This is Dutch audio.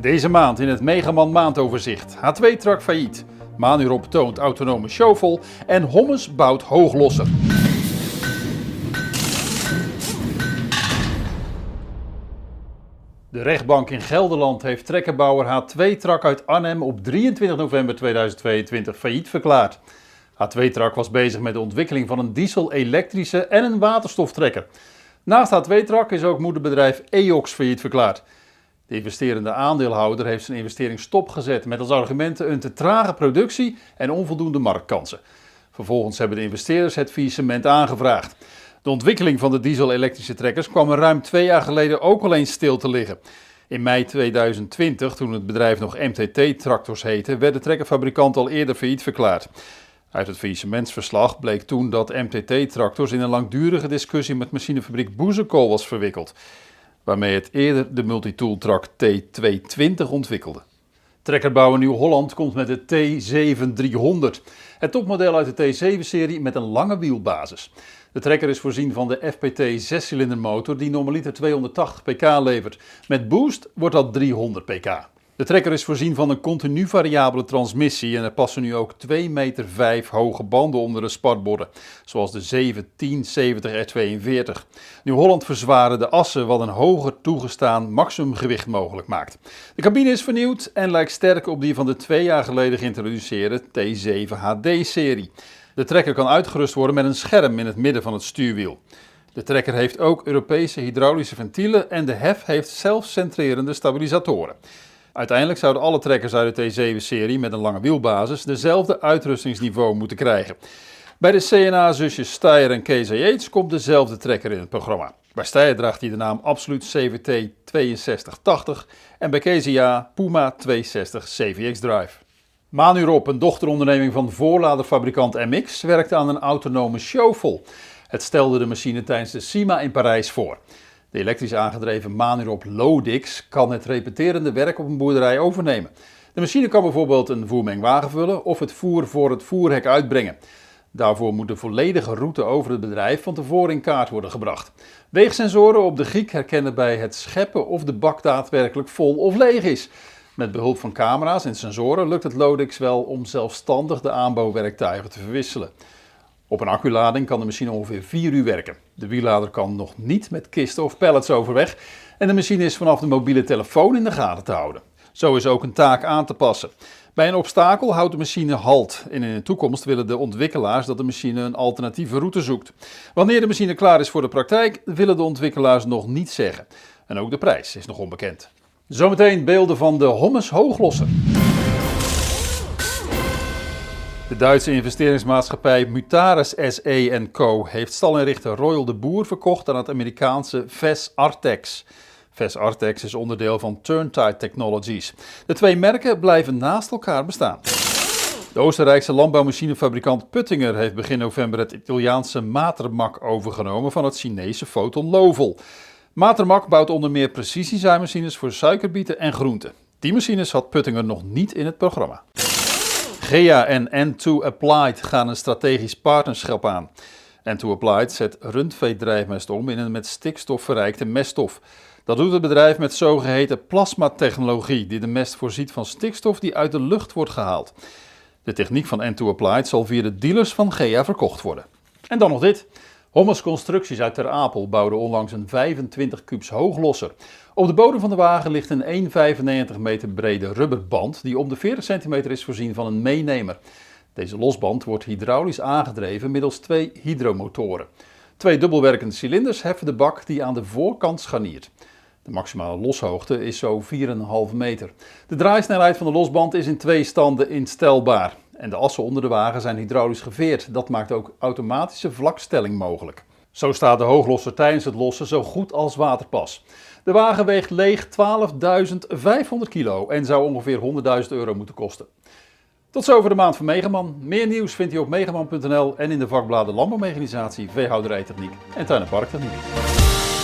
Deze maand in het Megaman maandoverzicht. H2-trak failliet. Manurop toont autonome showvol en Hommes bouwt hooglosser. De rechtbank in Gelderland heeft trekkerbouwer H2-trak uit Arnhem op 23 november 2022 failliet verklaard. H2-trak was bezig met de ontwikkeling van een diesel-elektrische en een waterstoftrekker. Naast H2-trak is ook moederbedrijf EOX failliet verklaard. De investerende aandeelhouder heeft zijn investering stopgezet met als argumenten een te trage productie en onvoldoende marktkansen. Vervolgens hebben de investeerders het faillissement aangevraagd. De ontwikkeling van de diesel-elektrische trekkers kwam er ruim twee jaar geleden ook al eens stil te liggen. In mei 2020, toen het bedrijf nog MTT-tractors heette, werd de trekkerfabrikant al eerder failliet verklaard. Uit het faillissementsverslag bleek toen dat MTT-tractors in een langdurige discussie met machinefabriek Boezekool was verwikkeld waarmee het eerder de multitool-trak T220 ontwikkelde. Trekkerbouwer Nieuw-Holland komt met de T7300, het topmodel uit de T7-serie met een lange wielbasis. De trekker is voorzien van de FPT 6-cilinder motor die normaliter 280 pk levert. Met boost wordt dat 300 pk. De trekker is voorzien van een continu variabele transmissie en er passen nu ook 2,5 meter hoge banden onder de spartborden, zoals de 1770 R42. Nieuw-Holland verzwaren de assen wat een hoger toegestaan maximumgewicht mogelijk maakt. De cabine is vernieuwd en lijkt sterk op die van de twee jaar geleden geïntroduceerde T7 HD-serie. De trekker kan uitgerust worden met een scherm in het midden van het stuurwiel. De trekker heeft ook Europese hydraulische ventielen en de hef heeft zelfcentrerende stabilisatoren. Uiteindelijk zouden alle trekkers uit de T7-serie met een lange wielbasis dezelfde uitrustingsniveau moeten krijgen. Bij de CNA-zusjes Steyr en Kees Yates komt dezelfde trekker in het programma. Bij Steyr draagt hij de naam Absolute CVT 6280 en bij KZA Puma 260 CVX Drive. Manurop, een dochteronderneming van voorladerfabrikant MX, werkte aan een autonome showvol. Het stelde de machine tijdens de SIMA in Parijs voor. De elektrisch aangedreven Manurop Lodix kan het repeterende werk op een boerderij overnemen. De machine kan bijvoorbeeld een voermengwagen vullen of het voer voor het voerhek uitbrengen. Daarvoor moet de volledige route over het bedrijf van tevoren in kaart worden gebracht. Weegsensoren op de giek herkennen bij het scheppen of de bak daadwerkelijk vol of leeg is. Met behulp van camera's en sensoren lukt het Lodix wel om zelfstandig de aanbouwwerktuigen te verwisselen. Op een acculading kan de machine ongeveer 4 uur werken. De wiellader kan nog niet met kisten of pallets overweg en de machine is vanaf de mobiele telefoon in de gaten te houden. Zo is ook een taak aan te passen. Bij een obstakel houdt de machine halt en in de toekomst willen de ontwikkelaars dat de machine een alternatieve route zoekt. Wanneer de machine klaar is voor de praktijk, willen de ontwikkelaars nog niet zeggen. En ook de prijs is nog onbekend. Zometeen beelden van de Hommes Hooglosser. De Duitse investeringsmaatschappij Mutares SE Co. heeft stalinrichter Royal de Boer verkocht aan het Amerikaanse VES Artex. VES Artex is onderdeel van Turntide Technologies. De twee merken blijven naast elkaar bestaan. De Oostenrijkse landbouwmachinefabrikant Puttinger heeft begin november het Italiaanse Matermak overgenomen van het Chinese Photon Lovel. Matermak bouwt onder meer precisiezaaimachines voor suikerbieten en groenten. Die machines had Puttinger nog niet in het programma. GEA en N2 Applied gaan een strategisch partnerschap aan. N2 Applied zet rundveedrijfmest om in een met stikstof verrijkte meststof. Dat doet het bedrijf met zogeheten plasmatechnologie, die de mest voorziet van stikstof die uit de lucht wordt gehaald. De techniek van N2 Applied zal via de dealers van GEA verkocht worden. En dan nog dit. Hommels Constructies uit Ter Apel bouwde onlangs een 25 kubus hooglosser. Op de bodem van de wagen ligt een 1,95 meter brede rubberband die om de 40 centimeter is voorzien van een meenemer. Deze losband wordt hydraulisch aangedreven middels twee hydromotoren. Twee dubbelwerkende cilinders heffen de bak die aan de voorkant scharniert. De maximale loshoogte is zo 4,5 meter. De draaisnelheid van de losband is in twee standen instelbaar. En de assen onder de wagen zijn hydraulisch geveerd. Dat maakt ook automatische vlakstelling mogelijk. Zo staat de hooglosser tijdens het lossen zo goed als waterpas. De wagen weegt leeg 12.500 kilo en zou ongeveer 100.000 euro moeten kosten. Tot zover de maand van Megaman. Meer nieuws vindt u op megaman.nl en in de vakbladen Landbouwmechanisatie, Veehouderijtechniek en Tuin- en Parktechniek.